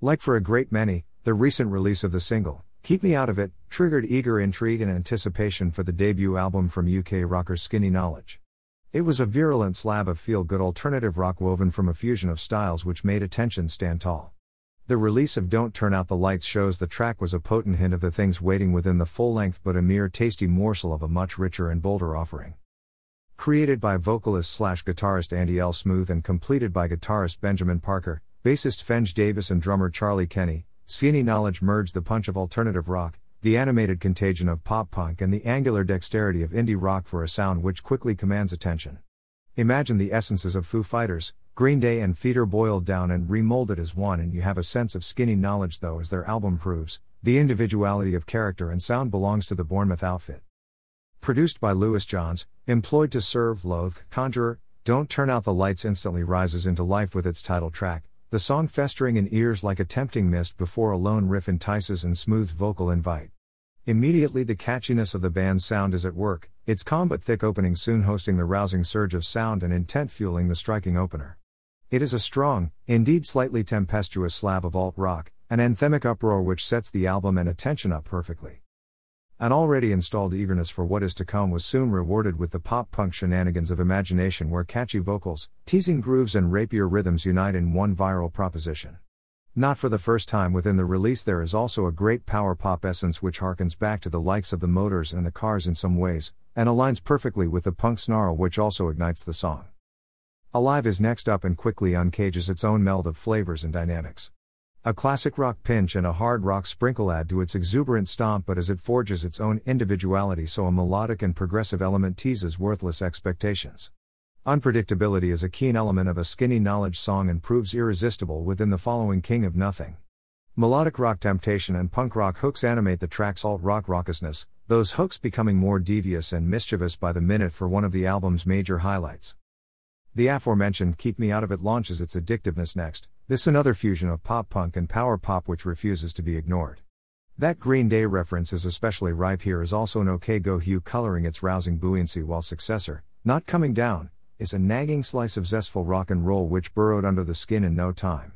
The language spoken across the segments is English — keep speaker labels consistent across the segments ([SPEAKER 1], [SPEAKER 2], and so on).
[SPEAKER 1] Like for a great many, the recent release of the single, Keep Me Out of It, triggered eager intrigue and anticipation for the debut album from UK rocker Skinny Knowledge. It was a virulent slab of feel good alternative rock woven from a fusion of styles which made attention stand tall. The release of Don't Turn Out the Lights shows the track was a potent hint of the things waiting within the full length but a mere tasty morsel of a much richer and bolder offering. Created by vocalist slash guitarist Andy L. Smooth and completed by guitarist Benjamin Parker, bassist Fenge Davis, and drummer Charlie Kenny, Skinny Knowledge merged the punch of alternative rock, the animated contagion of pop punk, and the angular dexterity of indie rock for a sound which quickly commands attention. Imagine the essences of Foo Fighters, Green Day and Feeder boiled down and remolded as one, and you have a sense of skinny knowledge, though, as their album proves. The individuality of character and sound belongs to the Bournemouth outfit. Produced by Lewis Johns, employed to serve Loathe, Conjurer, Don't Turn Out the Lights instantly rises into life with its title track, the song festering in ears like a tempting mist before a lone riff entices and smooth vocal invite. Immediately, the catchiness of the band's sound is at work, its calm but thick opening soon hosting the rousing surge of sound and intent fueling the striking opener. It is a strong, indeed slightly tempestuous slab of alt rock, an anthemic uproar which sets the album and attention up perfectly. An already installed eagerness for what is to come was soon rewarded with the pop punk shenanigans of imagination where catchy vocals, teasing grooves, and rapier rhythms unite in one viral proposition. Not for the first time within the release, there is also a great power pop essence which harkens back to the likes of the motors and the cars in some ways, and aligns perfectly with the punk snarl which also ignites the song. Alive is next up and quickly uncages its own meld of flavors and dynamics. A classic rock pinch and a hard rock sprinkle add to its exuberant stomp, but as it forges its own individuality, so a melodic and progressive element teases worthless expectations. Unpredictability is a keen element of a skinny knowledge song and proves irresistible within the following King of Nothing. Melodic rock temptation and punk rock hooks animate the track's alt rock raucousness, those hooks becoming more devious and mischievous by the minute for one of the album's major highlights. The aforementioned Keep Me Out of It launches its addictiveness next, this another fusion of pop punk and power pop which refuses to be ignored. That Green Day reference is especially ripe here as also an OK Go hue coloring its rousing buoyancy while successor, Not Coming Down, is a nagging slice of zestful rock and roll which burrowed under the skin in no time.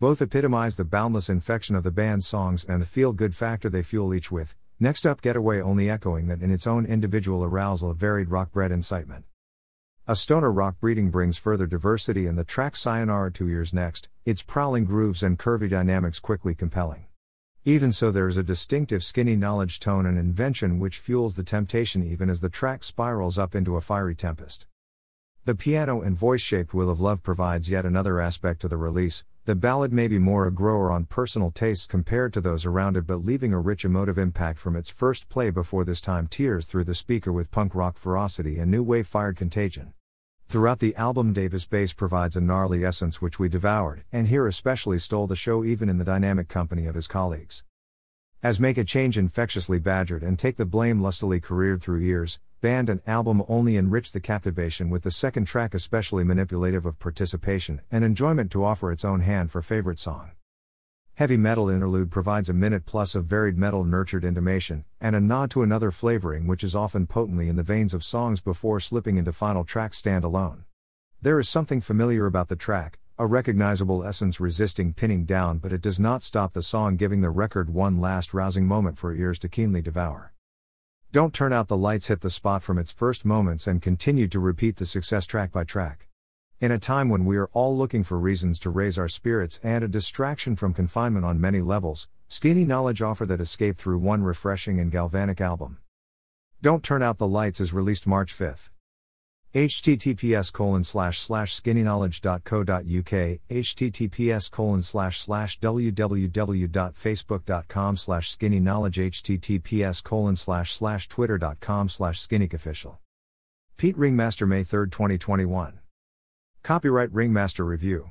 [SPEAKER 1] Both epitomize the boundless infection of the band's songs and the feel good factor they fuel each with, next up Getaway only echoing that in its own individual arousal of varied rock bred incitement. A stoner rock breeding brings further diversity, and the track Sayonara two years next, its prowling grooves and curvy dynamics quickly compelling. Even so, there is a distinctive skinny knowledge tone and invention which fuels the temptation even as the track spirals up into a fiery tempest. The piano and voice shaped Wheel of Love provides yet another aspect to the release. The ballad may be more a grower on personal tastes compared to those around it, but leaving a rich emotive impact from its first play before this time tears through the speaker with punk rock ferocity and new wave fired contagion. Throughout the album, Davis bass provides a gnarly essence which we devoured, and here especially stole the show even in the dynamic company of his colleagues. As Make a Change infectiously badgered and Take the Blame lustily careered through years, band and album only enriched the captivation with the second track especially manipulative of participation and enjoyment to offer its own hand for favorite song. Heavy metal interlude provides a minute plus of varied metal nurtured intimation, and a nod to another flavoring which is often potently in the veins of songs before slipping into final track standalone. There is something familiar about the track, a recognizable essence resisting pinning down, but it does not stop the song giving the record one last rousing moment for ears to keenly devour. Don't Turn Out the Lights hit the spot from its first moments and continued to repeat the success track by track. In a time when we are all looking for reasons to raise our spirits and a distraction from confinement on many levels, Skinny Knowledge offer that escape through one refreshing and galvanic album. Don't Turn Out the Lights is released March 5th. Https colon slash slash skinnyknowledge.co.uk https colon slash slash www.facebook.com slash skinnyknowledge https colon slash slash twitter.com slash skinnyofficial. Pete Ringmaster May 3, 2021 Copyright Ringmaster Review